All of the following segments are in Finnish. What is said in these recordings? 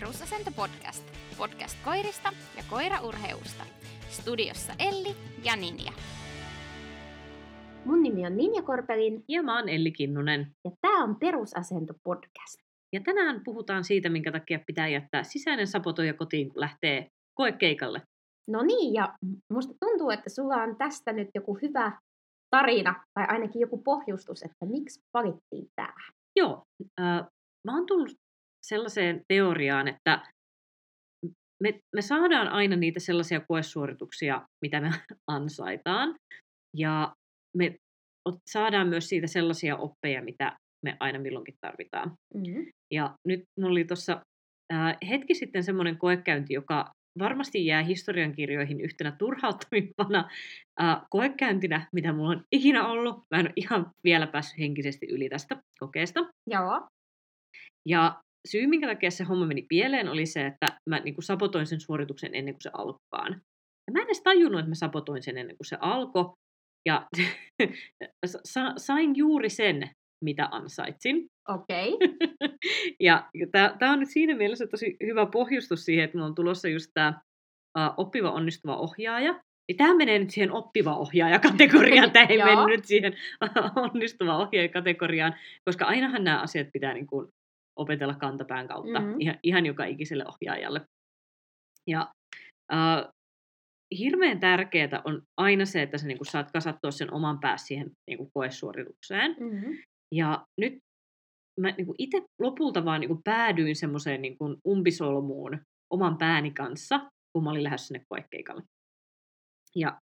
Perusasento podcast. Podcast koirista ja koiraurheusta. Studiossa Elli ja Ninja. Mun nimi on Ninja Korpelin Ja mä oon Elli Kinnunen. ja tämä on Perusasento podcast. Ja tänään puhutaan siitä, minkä takia pitää jättää sisäinen sapotoija kotiin, kun lähtee koekeikalle. No niin, ja musta tuntuu, että sulla on tästä nyt joku hyvä tarina, tai ainakin joku pohjustus, että miksi valittiin tämä. Joo, äh, mä oon tullut sellaiseen teoriaan, että me, me saadaan aina niitä sellaisia koesuorituksia, mitä me ansaitaan. Ja me saadaan myös siitä sellaisia oppeja, mitä me aina milloinkin tarvitaan. Mm-hmm. Ja nyt mulla oli tuossa äh, hetki sitten semmoinen koekäynti, joka varmasti jää historiankirjoihin yhtenä turhauttavimpana äh, koekäyntinä, mitä mulla on ikinä ollut. Mä en ole ihan vielä päässyt henkisesti yli tästä kokeesta. Joo. Ja syy, minkä takia se homma meni pieleen, oli se, että mä niin kuin sabotoin sen suorituksen ennen kuin se alkaa. Ja mä en edes tajunnut, että mä sabotoin sen ennen kuin se alkoi. Ja sa- sain juuri sen, mitä ansaitsin. Okei. Okay. ja tämä on nyt siinä mielessä tosi hyvä pohjustus siihen, että mulla on tulossa just tämä uh, oppiva onnistuva ohjaaja. Niin tämä menee nyt siihen oppiva ohjaaja-kategoriaan, tämä ei mennyt nyt siihen onnistuva ohjaaja-kategoriaan, koska ainahan nämä asiat pitää niin kuin opetella kantapään kautta Mhm. ihan, ihan joka ikiselle ohjaajalle. Ja uh, hirveän tärkeää on aina se, että sä niin saat kasattua sen oman päässä siihen niin koesuoritukseen. Mm-hmm. Ja nyt mä niin itse lopulta vaan niin päädyin semmoiseen niin umpisolmuun oman pääni kanssa, kun mä olin lähdössä sinne koekeikalle. Ja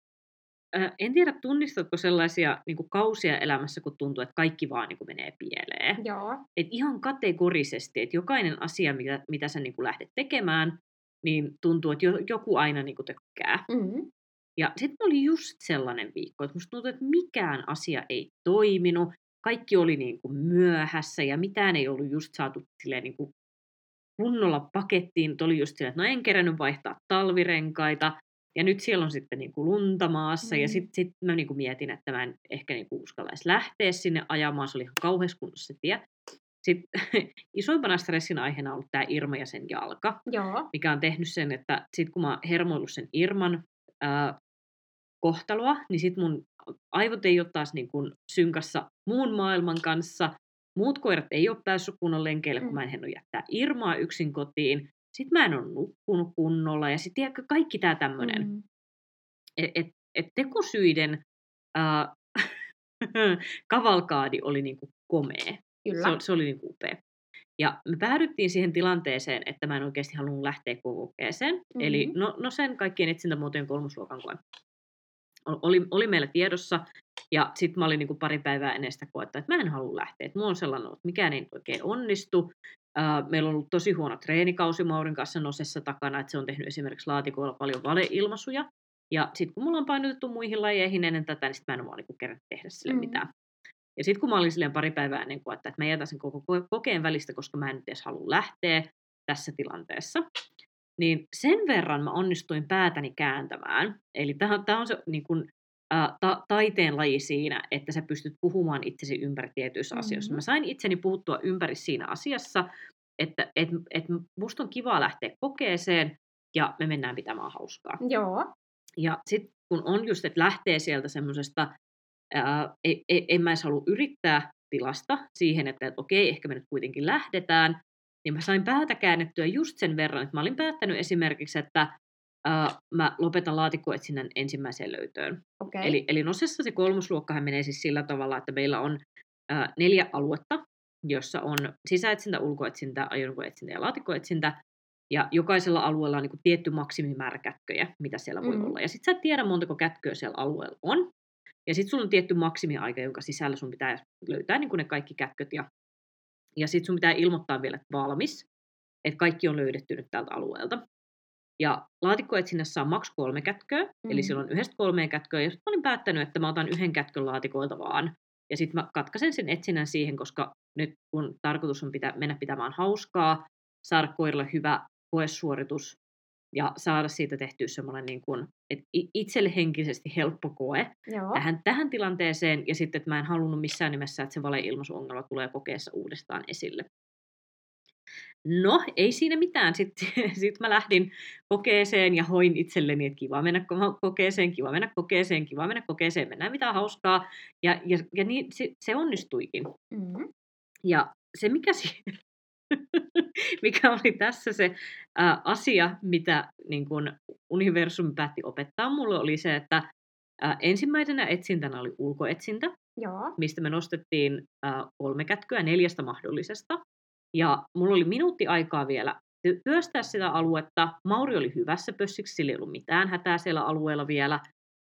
en tiedä, tunnistatko sellaisia niin kausia elämässä, kun tuntuu, että kaikki vaan niin menee pieleen. Joo. Et ihan kategorisesti, että jokainen asia, mitä, mitä sä niin lähdet tekemään, niin tuntuu, että jo- joku aina niin tökkää. Mm-hmm. Ja sitten oli just sellainen viikko, että musta tuntui, että mikään asia ei toiminut. Kaikki oli niin kuin myöhässä ja mitään ei ollut just saatu silleen niin kuin kunnolla pakettiin. Et oli just silleen, että no en kerännyt vaihtaa talvirenkaita. Ja nyt siellä on sitten niin kuin lunta maassa. Mm. Ja sitten sit mä niin kuin mietin, että mä en ehkä niin kuin uskallaisi lähteä sinne ajamaan. Se oli ihan kauheassa kunnossa se tie. Sitten isoimpana stressin aiheena on ollut tämä Irma ja sen jalka Joo. mikä on tehnyt sen, että sit kun mä oon hermoillut sen Irman ää, kohtaloa, niin sit mun aivot ei ole taas niin kuin synkassa muun maailman kanssa. Muut koirat ei ole päässyt kunnon lenkeille, kun Mm. mä en ole jättää Irmaa yksin kotiin. Sitten mä en ole nukkunut kunnolla ja sitten kaikki tämä tämmöinen. Mm-hmm. Et, et, et tekosyiden ää, kavalkaadi oli niinku komea. Kyllä. Se, se oli niin kuin upea. Ja me päädyttiin siihen tilanteeseen, että mä en oikeasti halunnut lähteä kokeeseen. Mm-hmm. Eli no, no sen kaikkien etsintämuotojen kolmosluokan koe ol- oli, oli meillä tiedossa. Ja sitten mä olin niin kuin pari päivää ennen sitä koetta, että mä en halua lähteä. Että mulla on sellainen, että mikään ei oikein onnistu. Meillä on ollut tosi huono treenikausi Maurin kanssa Nosessa takana, että se on tehnyt esimerkiksi laatikoilla paljon valeilmaisuja. Ja sitten kun mulla on painotettu muihin lajeihin ennen tätä, niin sit mä en vaan niin kerran tehdä sille Mm. mitään. Ja sitten kun mä olin silleen pari päivää ennen kuin, että, että mä jätän sen koko ko- kokeen välistä, koska mä en nyt edes halua lähteä tässä tilanteessa, niin sen verran mä onnistuin päätäni kääntämään. Eli tämä on se niin kun, ta- taiteen laji siinä, että sä pystyt puhumaan itsesi ympäri tietyissä Mhm. asioissa. Mä sain itseni puuttua ympäri siinä asiassa, että et, et musta on kiva lähteä kokeeseen ja me mennään pitämään hauskaa. Joo. Ja sitten kun on just, että lähtee sieltä semmoisesta, ei, en mä edes halua yrittää tilasta siihen, että, että okei, ehkä me nyt kuitenkin lähdetään, niin mä sain päätä käännettyä just sen verran, että mä olin päättänyt esimerkiksi, että ää, mä lopetan laatikkoetsinnän ensimmäiseen löytöön. Okei. Eli, eli Nosessa se kolmosluokkahan menee siis sillä tavalla, että meillä on ää, neljä aluetta, jossa on sisäetsintä, ulkoetsintä, ajoneuvoetsintä ja laatikkoetsintä. Ja jokaisella alueella on niin kuin tietty maksimimäärä kätköjä, mitä siellä voi Mhm. olla. Ja sitten sä et tiedä, montako kätköä siellä alueella on. Ja sitten sulla on tietty maksimiaika, jonka sisällä sun pitää löytää niin kuin ne kaikki kätköt. Ja, ja sitten sun pitää ilmoittaa vielä, että valmis. Että kaikki on löydetty nyt tältä alueelta. Ja laatikkoetsinnässä on maks kolme kätköä, mm. eli silloin yhdestä kolmeen kätköä. Ja mä olin päättänyt, että mä otan yhden kätkön laatikoilta vaan. Ja sitten mä katkaisen sen etsinnän siihen, koska nyt kun tarkoitus on pitä, mennä pitämään hauskaa, saada koirille hyvä koesuoritus ja saada siitä tehtyä semmoinen niin kuin, että itselle henkisesti helppo koe Joo. tähän, tähän tilanteeseen. Ja sitten, että mä en halunnut missään nimessä, että se valeilmaisuongelma tulee kokeessa uudestaan esille. No, ei siinä mitään. Sitten sit mä lähdin kokeeseen ja hoin itselleni, että kiva mennä kokeeseen, kiva mennä kokeeseen, kiva mennä kokeeseen, mennään mitä hauskaa. Ja, ja, ja niin, se, se onnistuikin. Mm. Ja se, mikä, si- mikä oli tässä se ä, asia, mitä niin kun universumi päätti opettaa mulle, oli se, että ä, ensimmäisenä etsintänä oli ulkoetsintä, Joo. mistä me nostettiin ä, kolme kätköä neljästä mahdollisesta. Ja mulla oli minuutti aikaa vielä työstää sitä aluetta. Mauri oli hyvässä pössiksi, sillä ei ollut mitään hätää siellä alueella vielä.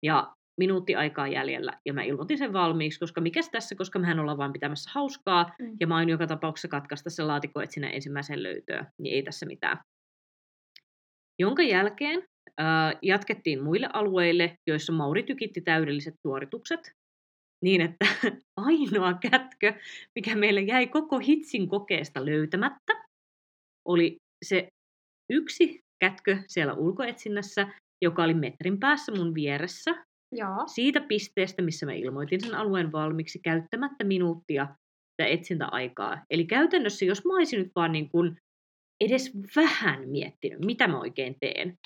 Ja minuutti aikaa jäljellä ja mä ilmoitin sen valmiiksi, koska mikäs tässä, koska mehän ollaan vain pitämässä hauskaa Mm. ja mä oon joka tapauksessa katkaista se laatikko etsinä ensimmäisen löytöön, niin ei tässä mitään. Jonka jälkeen äh, jatkettiin muille alueille, joissa Mauri tykitti täydelliset suoritukset, niin että ainoa kätkö, mikä meille jäi koko hitsin kokeesta löytämättä, oli se yksi kätkö siellä ulkoetsinnässä, joka oli metrin päässä mun vieressä, Joo. siitä pisteestä, missä mä ilmoitin sen alueen valmiiksi, käyttämättä minuuttia sitä etsintäaikaa. Eli käytännössä, jos mä olisin nyt vaan niin kuin edes vähän miettinyt, mitä mä oikein teen,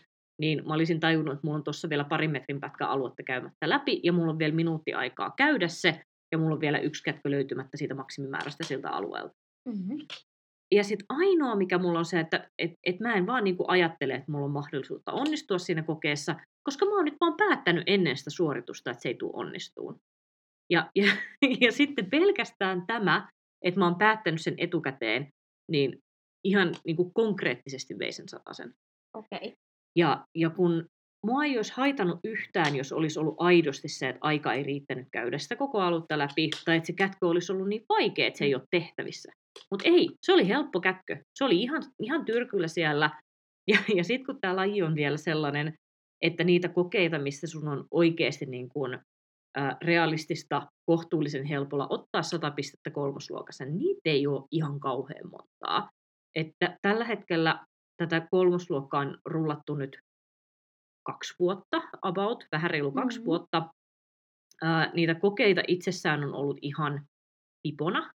niin mä olisin tajunnut, että mulla on tuossa vielä parin metrin pätkä aluetta käymättä läpi, ja mulla on vielä minuutti aikaa käydä se, ja mulla on vielä yksi kätkö löytymättä siitä maksimimäärästä siltä alueelta. Mm-hmm. Ja sitten ainoa, mikä mulla on se, että et, et mä en vaan niinku ajattele, että mulla on mahdollisuutta onnistua siinä kokeessa, koska mä oon nyt vaan päättänyt ennen sitä suoritusta, että se ei tule onnistuun. Ja, ja, ja sitten pelkästään tämä, että mä oon päättänyt sen etukäteen, niin ihan niinku konkreettisesti vei sen sen. Okei. Okay. Ja, ja kun mua ei olisi haitanut yhtään, jos olisi ollut aidosti se, että aika ei riittänyt käydä sitä koko alutta läpi, tai että se kätkö olisi ollut niin vaikea, että se ei ole tehtävissä. Mutta ei, se oli helppo kätkö. Se oli ihan, ihan tyrkyllä siellä. Ja, ja sitten kun tämä laji on vielä sellainen, että niitä kokeita, missä sun on oikeasti niin kuin, ä, realistista, kohtuullisen helpolla ottaa 100 pistettä kolmosluokassa, niin niitä ei ole ihan kauhean montaa. Että tällä hetkellä tätä kolmosluokkaa on rullattu nyt kaksi vuotta, about, vähän reilu kaksi mm-hmm. vuotta. Ää, niitä kokeita itsessään on ollut ihan pipona,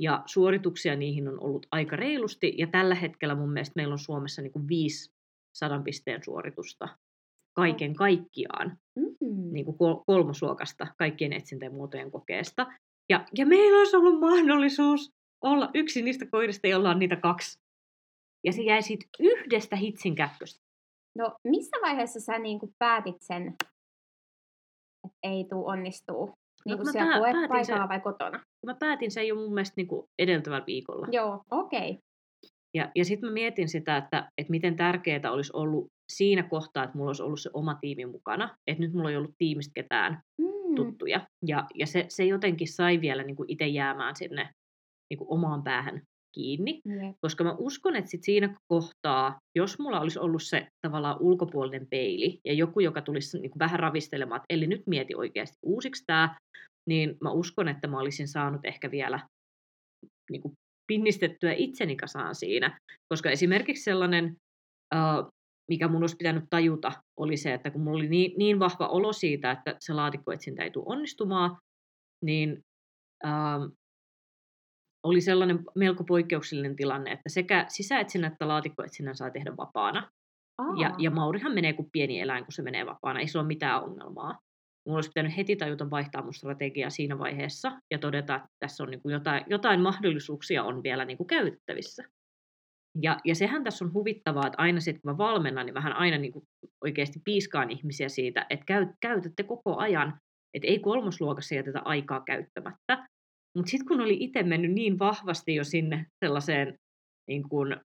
ja suorituksia niihin on ollut aika reilusti, ja tällä hetkellä mun mielestä meillä on Suomessa niin kuin viisi sadan pisteen suoritusta kaiken kaikkiaan, mm-hmm. niin kuin kolmosluokasta, kaikkien etsintäjen muotojen kokeesta. Ja, ja meillä olisi ollut mahdollisuus olla yksi niistä koirista, jolla on niitä kaksi. Ja se jäi siitä yhdestä hitsin kätköstä. No, missä vaiheessa sä niin kuin päätit sen, että ei tule onnistuu? Niin kuin no, siellä koepaikalla sen, vai kotona? Mä päätin sen jo mun mielestä niin kuin edeltävällä viikolla. Joo, okei. Okay. Ja, ja sitten mä mietin sitä, että, että miten tärkeää olisi ollut siinä kohtaa, että mulla olisi ollut se oma tiimi mukana. Että nyt mulla ei ollut tiimistä ketään mm. tuttuja. Ja, ja se, se jotenkin sai vielä niin kuin itse jäämään sinne niin kuin omaan päähän kiinni. Yep. Koska mä uskon, että sit siinä kohtaa, jos mulla olisi ollut se tavallaan ulkopuolinen peili ja joku, joka tulisi niin kuin vähän ravistelemaan, että eli nyt mieti oikeasti uusiksi tämä, niin mä uskon, että mä olisin saanut ehkä vielä niin kuin pinnistettyä itseni kasaan siinä. Koska esimerkiksi sellainen, uh, mikä mun olisi pitänyt tajuta, oli se, että kun mulla oli niin, niin vahva olo siitä, että se laatikkoetsintä ei tule onnistumaan, niin oli sellainen melko poikkeuksellinen tilanne, että sekä sisäetsinnän että laatikkoetsinnän saa tehdä vapaana. Ja, ja Maurihan menee kuin pieni eläin, kun se menee vapaana. Ei se ole mitään ongelmaa. Mulla olisi pitänyt heti tajuta vaihtaa mun strategiaa siinä vaiheessa ja todeta, että tässä on niin kuin jotain, jotain mahdollisuuksia on vielä niin kuin käytettävissä. Ja, ja sehän tässä on huvittavaa, että aina sitten kun mä valmennan, niin vähän aina niin kuin oikeasti piiskaan ihmisiä siitä, että käy, käytätte koko ajan, että ei kolmosluokassa jätetä aikaa käyttämättä, mutta sitten kun oli itse mennyt niin vahvasti jo sinne sellaiseen niin kun,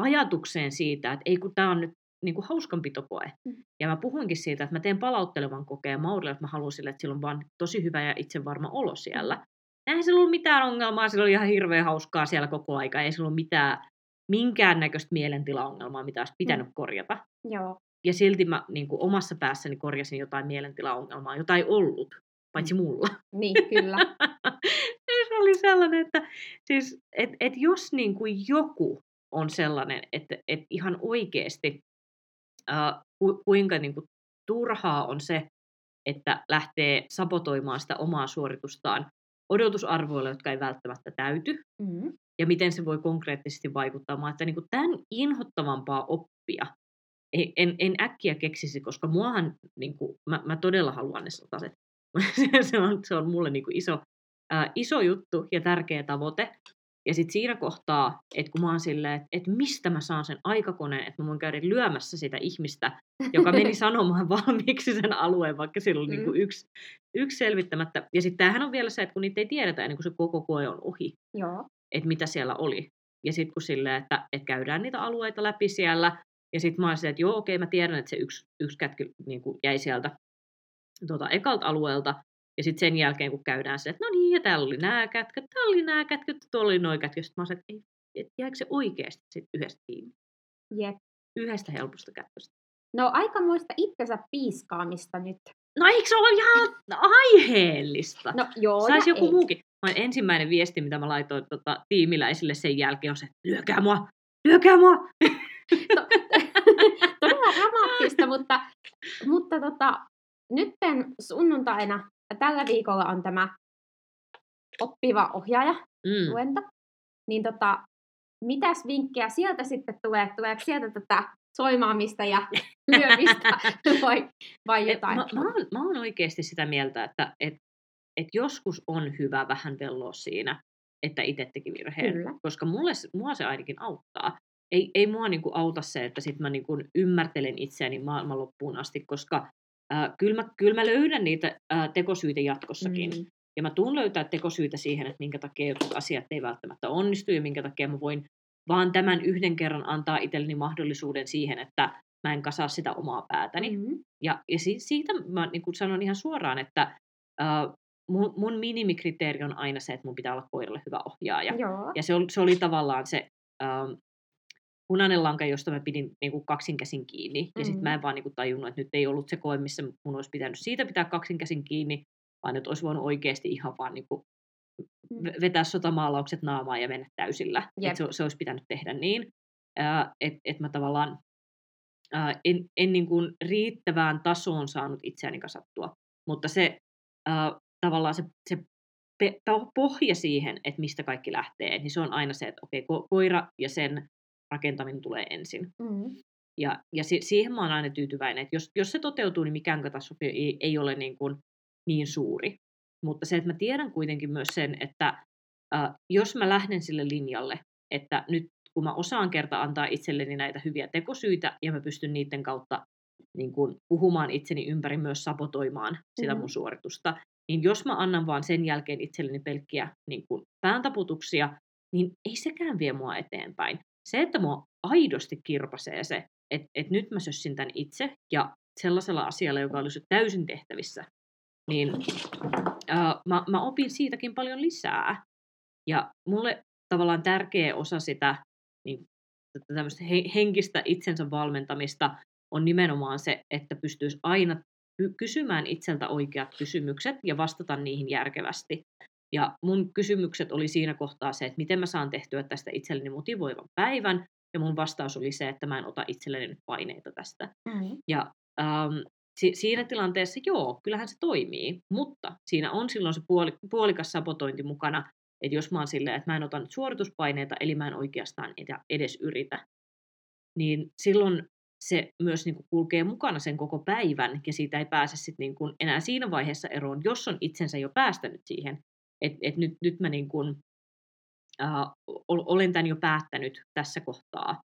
ajatukseen siitä, että ei kun tämä on nyt niin kuin hauskanpitokoe. Mm. Ja mä puhuinkin siitä, että mä teen palauttelevan kokeen Maurille, että mä haluan sille, että sillä on vaan tosi hyvä ja itsevarma olo siellä. Eihän sillä ollut mitään ongelmaa, sillä oli ihan hirveän hauskaa siellä koko aika, ei sillä ollut mitään, minkäännäköistä mielentilaongelmaa, mitä olisi pitänyt mm. korjata. Joo. Ja silti mä niin kuin omassa päässäni korjasin jotain mielentilaongelmaa, jota ei ollut paitsi mulla. Niin, kyllä. se oli sellainen, että siis, et, et jos niin kuin joku on sellainen, että et ihan oikeasti äh, ku, kuinka niin kuin turhaa on se, että lähtee sabotoimaan sitä omaa suoritustaan odotusarvoilla, jotka ei välttämättä täyty, mm-hmm. ja miten se voi konkreettisesti vaikuttaa. Että niin kuin tämän inhottavampaa oppia en, en äkkiä keksisi, koska muahan, niin kuin, mä, mä todella haluan ne sotaset. se, on, se on mulle niin kuin iso, ää, iso juttu ja tärkeä tavoite. Ja sitten siinä kohtaa, että kun mä oon silleen, että, että mistä mä saan sen aikakoneen, että mä voin käydä lyömässä sitä ihmistä, joka meni sanomaan valmiiksi sen alueen, vaikka sillä oli mm. niin kuin yksi, yksi selvittämättä. Ja sitten tämähän on vielä se, että kun niitä ei tiedetä ennen kuin se koko koe on ohi, Joo. että mitä siellä oli. Ja sitten kun silleen, että, että käydään niitä alueita läpi siellä, ja sitten mä olisin, että joo, okei, mä tiedän, että se yksi, yksi kätky niin kuin jäi sieltä tuota, ekalta alueelta, ja sitten sen jälkeen, kun käydään se, että no niin, ja täällä oli nämä kätköt, täällä oli nämä kätköt, tuolla oli noin kätköt. Sitten mä olisin, että, että jääkö se oikeasti sit yhdestä kiinni? Jep. Yhdestä helposta kätköstä. No aikamoista itsensä piiskaamista nyt. No eikö se ole ihan aiheellista? No joo Saisi joku ei. muukin. Mä ensimmäinen viesti, mitä mä laitoin tota, tiimiläisille sen jälkeen, on se, että lyökää mua, lyökää mua. To- Todella dramaattista, mutta, mutta tota, nytten sunnuntaina tällä viikolla on tämä oppiva ohjaaja Mm. luento. Niin tota, mitäs vinkkejä sieltä sitten tulee? Tuleeko sieltä tätä soimaamista ja lyömistä vai, vai Et jotain? Mä, mä, oon, mä oon oikeasti sitä mieltä, että et, et joskus on hyvä vähän velloa siinä, että itse teki virheen. Kyllä. Koska mulle, mua se ainakin auttaa. Ei, ei mua niinku auta se, että sit mä niinku ymmärtelen itseäni maailman loppuun asti, koska äh, kyllä, mä, kyllä mä löydän niitä äh, tekosyitä jatkossakin. Mm. Ja mä tuun löytää tekosyitä siihen, että minkä takia jotkut asiat ei välttämättä onnistu ja minkä takia mä voin vaan tämän yhden kerran antaa itselleni mahdollisuuden siihen, että mä en kasaa sitä omaa päätäni. Mm. Ja, ja si- siitä mä niin kuin sanon ihan suoraan, että äh, mun, mun minimikriteeri on aina se, että mun pitää olla koiralle hyvä ohjaaja. Joo. Ja se oli, se oli tavallaan se ähm, punainen lanka, josta mä pidin niin kuin kaksin käsin kiinni. Ja Mhm. sitten mä en vaan niin kuin tajunnut, että nyt ei ollut se koe, missä mun olisi pitänyt siitä pitää kaksin käsin kiinni, vaan että olisi voinut oikeasti ihan vaan niin kuin Mm. ve- vetää sotamaalaukset naamaan ja mennä täysillä. Jep. Et se, se olisi pitänyt tehdä niin, että et mä tavallaan en, en niin kuin riittävään tasoon saanut itseäni kasattua. Mutta se tavallaan se, se pe- pohja siihen, että mistä kaikki lähtee, niin se on aina se, että okei, ko- koira ja sen rakentaminen tulee ensin. Mm. Ja, ja si- siihen mä oon aina tyytyväinen, että jos, jos se toteutuu, niin mikään katastrofi ei, ei ole niin, kuin niin suuri. Mutta se, että mä tiedän kuitenkin myös sen, että äh, jos mä lähden sille linjalle, että nyt kun mä osaan kerta antaa itselleni näitä hyviä tekosyitä ja mä pystyn niiden kautta niin kuin, puhumaan itseni ympäri myös sabotoimaan sitä Mhm. mun suoritusta, niin jos mä annan vaan sen jälkeen itselleni pelkkiä niin kuin, pääntaputuksia, niin ei sekään vie mua eteenpäin. Se, että mua aidosti kirpasee se, että, että nyt mä sössin tämän itse ja sellaisella asialla, joka olisi täysin tehtävissä, niin ää, mä, mä opin siitäkin paljon lisää. Ja mulle tavallaan tärkeä osa sitä niin, tämmöistä he- henkistä itsensä valmentamista on nimenomaan se, että pystyisi aina ky- kysymään itseltä oikeat kysymykset ja vastata niihin järkevästi. Ja mun kysymykset oli siinä kohtaa se, että miten mä saan tehtyä tästä itselleni motivoivan päivän, ja mun vastaus oli se, että mä en ota itselleni nyt paineita tästä. Mm. Ja ähm, si- siinä tilanteessa joo, kyllähän se toimii, mutta siinä on silloin se puoli- puolikas sabotointi mukana, että jos mä oon silleen, että mä en ota nyt suorituspaineita, eli mä en oikeastaan ed- edes yritä, niin silloin se myös niin kuin kulkee mukana sen koko päivän, ja siitä ei pääse sit niin kuin enää siinä vaiheessa eroon, jos on itsensä jo päästänyt siihen, että et nyt, nyt mä niin kuin, äh, olen tämän jo päättänyt tässä kohtaa,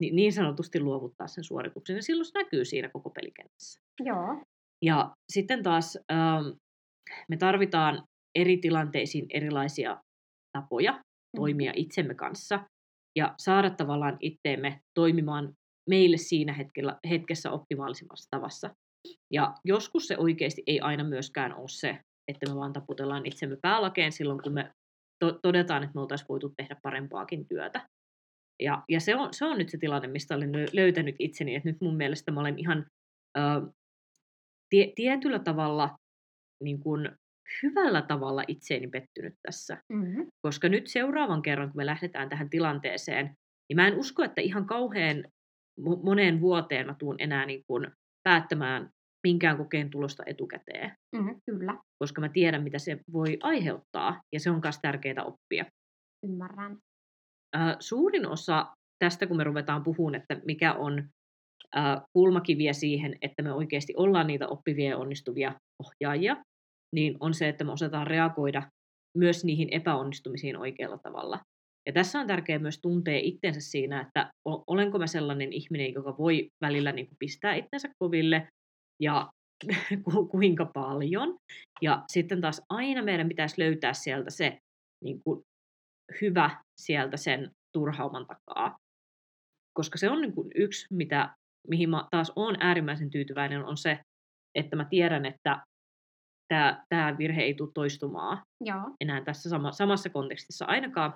niin, niin sanotusti luovuttaa sen suorituksen, ja silloin se näkyy siinä koko pelikentässä. Joo. Ja sitten taas ähm, me tarvitaan eri tilanteisiin erilaisia tapoja toimia itsemme kanssa ja saada tavallaan itteemme toimimaan meille siinä hetkellä, hetkessä optimaalisimmassa tavassa. Ja joskus se oikeasti ei aina myöskään ole se, että me vaan taputellaan itsemme päälakeen silloin, kun me to- todetaan, että me oltaisiin voitu tehdä parempaakin työtä. Ja, ja se, on, se on nyt se tilanne, mistä olen lö- löytänyt itseni, että nyt mun mielestä mä olen ihan ö, tie, tietyllä tavalla niin kuin, hyvällä tavalla itseeni pettynyt tässä. Mm. Koska nyt seuraavan kerran, kun me lähdetään tähän tilanteeseen, niin mä en usko, että ihan kauhean mo- moneen vuoteen mä tuun enää niin kuin päättämään minkään kokeen tulosta etukäteen, Mm. Kyllä, koska mä tiedän, mitä se voi aiheuttaa, ja se on myös tärkeää oppia. ymmärrän. äh, suurin osa tästä, kun me ruvetaan puhumaan, että mikä on äh, kulmakiviä siihen, että me oikeasti ollaan niitä oppivia ja onnistuvia ohjaajia, niin on se, että me osataan reagoida myös niihin epäonnistumisiin oikealla tavalla. Ja tässä on tärkeää myös tuntea itsensä siinä, että olenko mä sellainen ihminen, joka voi välillä niin kuin pistää itsensä koville ja ku, kuinka paljon. Ja sitten taas aina meidän pitäisi löytää sieltä se niin kuin, hyvä sieltä sen turhauman takaa. Koska se on niin kuin yksi, mitä, mihin mä taas olen äärimmäisen tyytyväinen, on se, että mä tiedän, että tämä, tämä virhe ei tule toistumaan Joo. enää tässä sama, samassa kontekstissa ainakaan.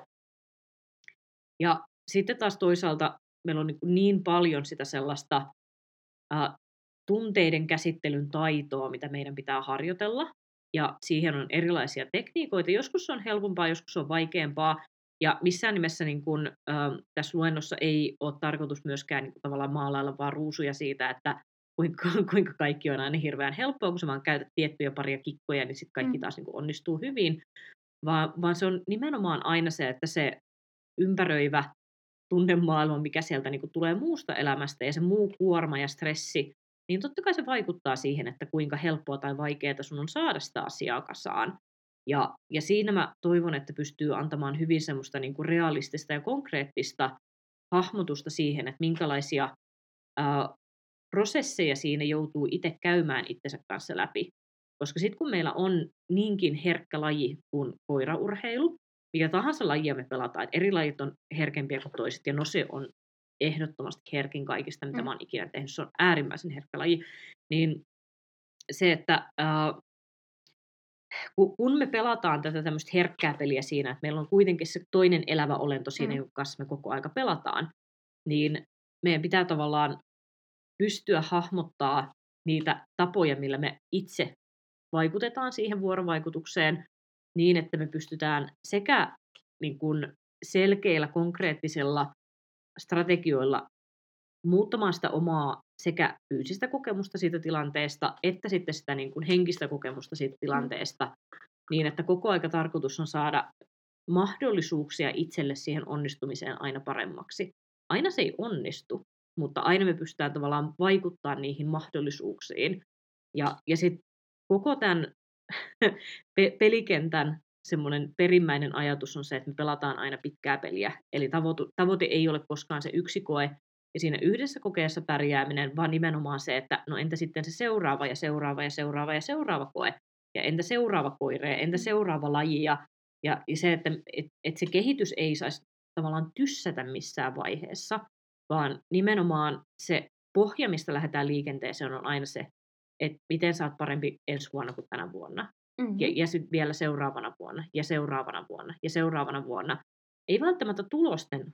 Ja sitten taas toisaalta meillä on niin, niin paljon sitä sellaista tunteiden käsittelyn taitoa, mitä meidän pitää harjoitella. Ja siihen on erilaisia tekniikoita. Joskus on helpompaa, joskus on vaikeampaa. Ja missään nimessä niin kun, äh, tässä luennossa ei ole tarkoitus myöskään niin kun, tavallaan maalailla vaan ruusuja siitä, että kuinka, kuinka kaikki on aina hirveän helppoa, kun sä vaan käytät tiettyjä paria kikkoja, niin sitten kaikki mm. taas niin kun, onnistuu hyvin. Vaan, vaan se on nimenomaan aina se, että se ympäröivä tunnemaailma, mikä sieltä niin kun, tulee muusta elämästä ja se muu kuorma ja stressi, niin totta kai se vaikuttaa siihen, että kuinka helppoa tai vaikeaa sun on saada sitä asiaa kasaan. Ja, ja siinä mä toivon, että pystyy antamaan hyvin semmoista niin kuin realistista ja konkreettista hahmotusta siihen, että minkälaisia ää, prosesseja siinä joutuu itse käymään itsensä kanssa läpi. Koska sitten kun meillä on niinkin herkkä laji kuin koiraurheilu, mikä tahansa lajia me pelataan, että eri lajit on herkempiä kuin toiset, ja no se on ehdottomasti herkin kaikista, mitä mm. mä oon ikinä tehnyt. Se on äärimmäisen herkkä laji. Niin se, että äh, kun me pelataan tätä tämmöistä herkkää peliä siinä, että meillä on kuitenkin se toinen elävä olento siinä, mm. jonka kanssa me koko aika pelataan, niin meidän pitää tavallaan pystyä hahmottaa niitä tapoja, millä me itse vaikutetaan siihen vuorovaikutukseen niin, että me pystytään sekä niin kuin selkeillä, konkreettisella strategioilla muuttamaan sitä omaa sekä fyysistä kokemusta siitä tilanteesta, että sitten sitä niin kuin henkistä kokemusta siitä mm. tilanteesta, niin että koko aika tarkoitus on saada mahdollisuuksia itselle siihen onnistumiseen aina paremmaksi. Aina se ei onnistu, mutta aina me pystytään tavallaan vaikuttaa niihin mahdollisuuksiin. Ja, ja sitten koko tämän pelikentän semmoinen perimmäinen ajatus on se, että me pelataan aina pitkää peliä. Eli tavoite, tavoite ei ole koskaan se yksi koe ja siinä yhdessä kokeessa pärjääminen, vaan nimenomaan se, että no entä sitten se seuraava ja seuraava ja seuraava ja seuraava koe. Ja entä seuraava koire, entä mm. seuraava laji ja, ja se, että et, et se kehitys ei saisi tavallaan tyssätä missään vaiheessa, vaan nimenomaan se pohja, mistä lähdetään liikenteeseen, on aina se, että miten sä oot parempi ensi vuonna kuin tänä vuonna. Mm-hmm. Ja, ja sitten vielä seuraavana vuonna, ja seuraavana vuonna, ja seuraavana vuonna. Ei välttämättä tulosten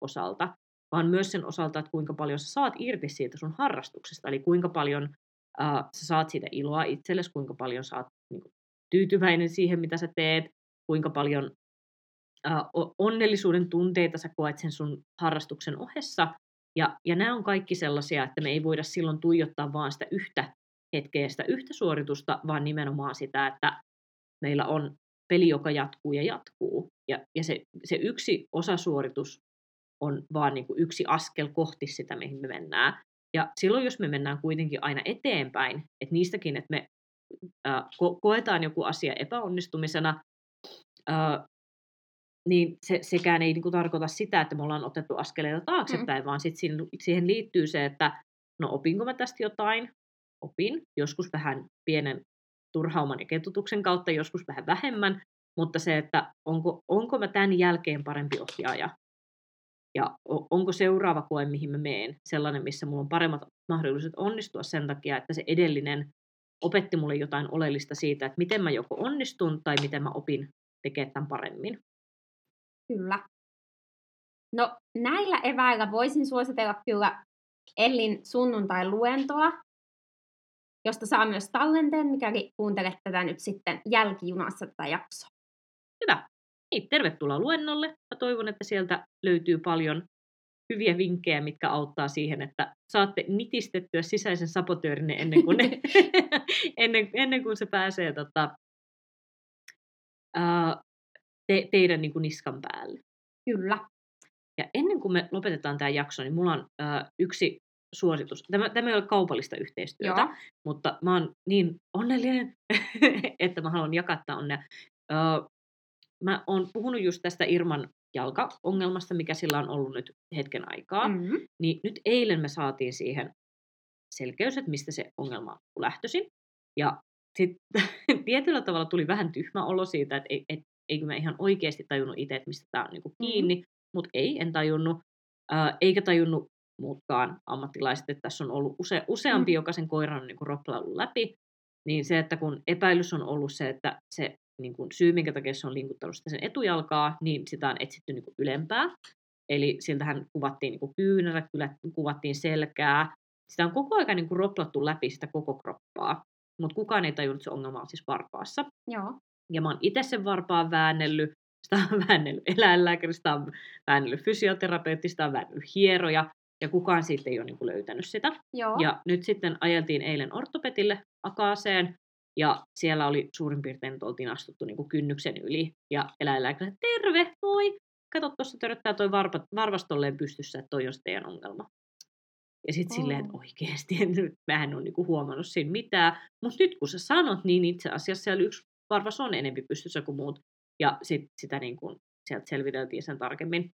osalta, vaan myös sen osalta, että kuinka paljon sä saat irti siitä sun harrastuksesta, eli kuinka paljon äh, sä saat siitä iloa itsellesi, kuinka paljon sä oot niin kuin, tyytyväinen siihen, mitä sä teet, kuinka paljon äh, onnellisuuden tunteita sä koet sen sun harrastuksen ohessa. Ja, ja nämä on kaikki sellaisia, että me ei voida silloin tuijottaa vaan sitä yhtä hetkeä, sitä yhtä suoritusta, vaan nimenomaan sitä, että meillä on peli, joka jatkuu ja jatkuu. Ja, ja se, se yksi osasuoritus on vaan niin kuin yksi askel kohti sitä, mihin me mennään. Ja silloin, jos me mennään kuitenkin aina eteenpäin, että niistäkin, että me äh, ko- koetaan joku asia epäonnistumisena, äh, niin se, sekään ei niin kuin, tarkoita sitä, että me ollaan otettu askeleita taaksepäin, mm. vaan sit siihen, siihen liittyy se, että no opinko mä tästä jotain, opin, joskus vähän pienen turhauman ja ketutuksen kautta, joskus vähän vähemmän, mutta se, että onko, onko mä tämän jälkeen parempi ohjaaja, ja onko seuraava koe, mihin mä meen, sellainen, missä mulla on paremmat mahdollisuudet onnistua sen takia, että se edellinen opetti mulle jotain oleellista siitä, että miten mä joko onnistun tai miten mä opin tekemään tämän paremmin. Kyllä. No näillä eväillä voisin suositella kyllä Ellin sunnuntai-luentoa, josta saa myös tallenteen, mikäli kuuntelet tätä nyt sitten jälkijunassa tätä jaksoa. Hyvä. Niin, tervetuloa luennolle. Mä toivon, että sieltä löytyy paljon hyviä vinkkejä, mitkä auttaa siihen, että saatte nitistettyä sisäisen sabotöörinne ennen kuin, ne, ennen, ennen kuin se pääsee tota, ää, te, teidän niin kuin niskan päälle. Kyllä. Ja ennen kuin me lopetetaan tämä jakso, niin mulla on äh, yksi suositus. Tämä, tämä ei ole kaupallista yhteistyötä, Joo. mutta mä oon niin onnellinen, että mä haluan jakaa onnea. Öö, mä oon puhunut just tästä Irman jalkaongelmasta, mikä sillä on ollut nyt hetken aikaa. Mm. Mm. Niin nyt eilen me saatiin siihen selkeys, että mistä se ongelma on lähtöisin. Ja sitten tietyllä tavalla tuli vähän tyhmä olo siitä, että ei, et, eikö mä ihan oikeasti tajunnut itse, että mistä tämä on niinku kiinni. Mm. Mutta ei, en tajunnut. Eikä tajunnut muutkaan ammattilaiset, että tässä on ollut use, useampi, Mm. joka sen koiran on niinku roplaillut läpi. Niin se, että kun epäilys on ollut se, että se niin kuin syy, minkä takia se on linkuttanut sitä sen etujalkaa, niin sitä on etsitty niin kuin ylempää. Eli siltähän kuvattiin niin kuin kyynärät, kyllä kuvattiin selkää. Sitä on koko ajan niin kuin roplattu läpi sitä koko kroppaa. Mutta kukaan ei tajunnut, että se ongelma on siis varpaassa. Joo. Ja mä oon itse sen varpaan väännellyt. Sitä on väännellyt eläinlääkäri, sitä on väännellyt fysioterapeutti, sitä on väännellyt hieroja. Ja kukaan siitä ei ole niin kuin löytänyt sitä. Joo. Ja nyt sitten ajeltiin eilen ortopetille Akaaseen, ja siellä oli suurin piirtein, että oltiin astuttu niin kuin kynnyksen yli. Ja eläinlääkäri terve, moi, kato, tuossa töröttää toi varpa, varvastolleen pystyssä, että toi on teidän ongelma. Ja sitten Oo. silleen, että oikeasti, mä en ole niinku huomannut siinä mitään. Mutta nyt kun sä sanot, niin itse asiassa siellä yksi varvas on enempi pystyssä kuin muut. Ja sit sitä niinku, sieltä selviteltiin sen tarkemmin.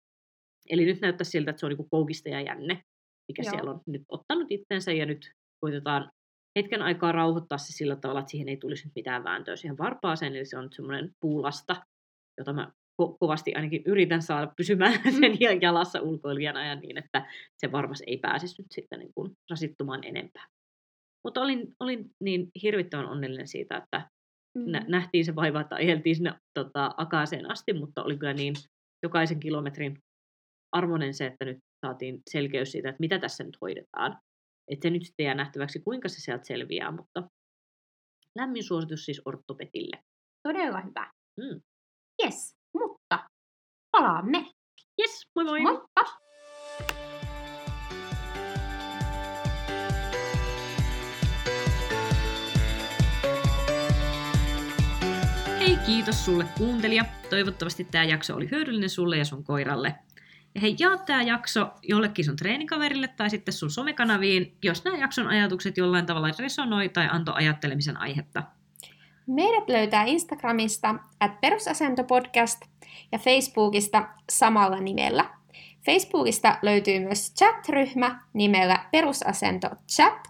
Eli nyt näyttää siltä, että se on niinku koukista ja jänne, mikä Joo. siellä on nyt ottanut itsensä. Ja nyt koitetaan hetken aikaa rauhoittaa se sillä tavalla, että siihen ei tulisi nyt mitään vääntöä siihen varpaaseen. Eli se on semmoinen puulasta, jota mä ko- kovasti ainakin yritän saada pysymään sen ja jalassa ulkoilijana ja niin, että se varmas ei pääsisi nyt sitten niin kuin rasittumaan enempää. Mutta olin, olin niin hirvittävän onnellinen siitä, että Mm. nä- nähtiin se vaiva, että ajeltiin sinne tota, Akaaseen asti, mutta oli kyllä niin jokaisen kilometrin arvoinen se, että nyt saatiin selkeys siitä, että mitä tässä nyt hoidetaan. Että se nyt sitten jää nähtäväksi, kuinka se sieltä selviää, mutta lämmin suositus siis ortopetille. Todella hyvä. Mm. Yes, mutta palaamme. Yes, moi moi! Moikka! Hei, kiitos sulle kuuntelija. Toivottavasti tämä jakso oli hyödyllinen sulle ja sun koiralle. Hei, jaa tämä jakso jollekin sun treenikaverille tai sitten sun somekanaviin, jos nämä jakson ajatukset jollain tavalla resonoi tai antoi ajattelemisen aihetta. Meidät löytää Instagramista at perusasentopodcast ja Facebookista samalla nimellä. Facebookista löytyy myös chat-ryhmä nimellä Perusasento Chat,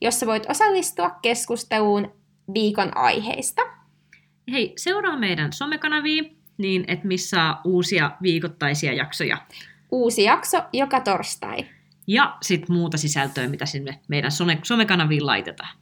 jossa voit osallistua keskusteluun viikon aiheista. Hei, seuraa meidän somekanavia, niin et missaa uusia viikoittaisia jaksoja. Uusi jakso joka torstai. Ja sitten muuta sisältöä, mitä sinne meidän some- somekanaviin laitetaan.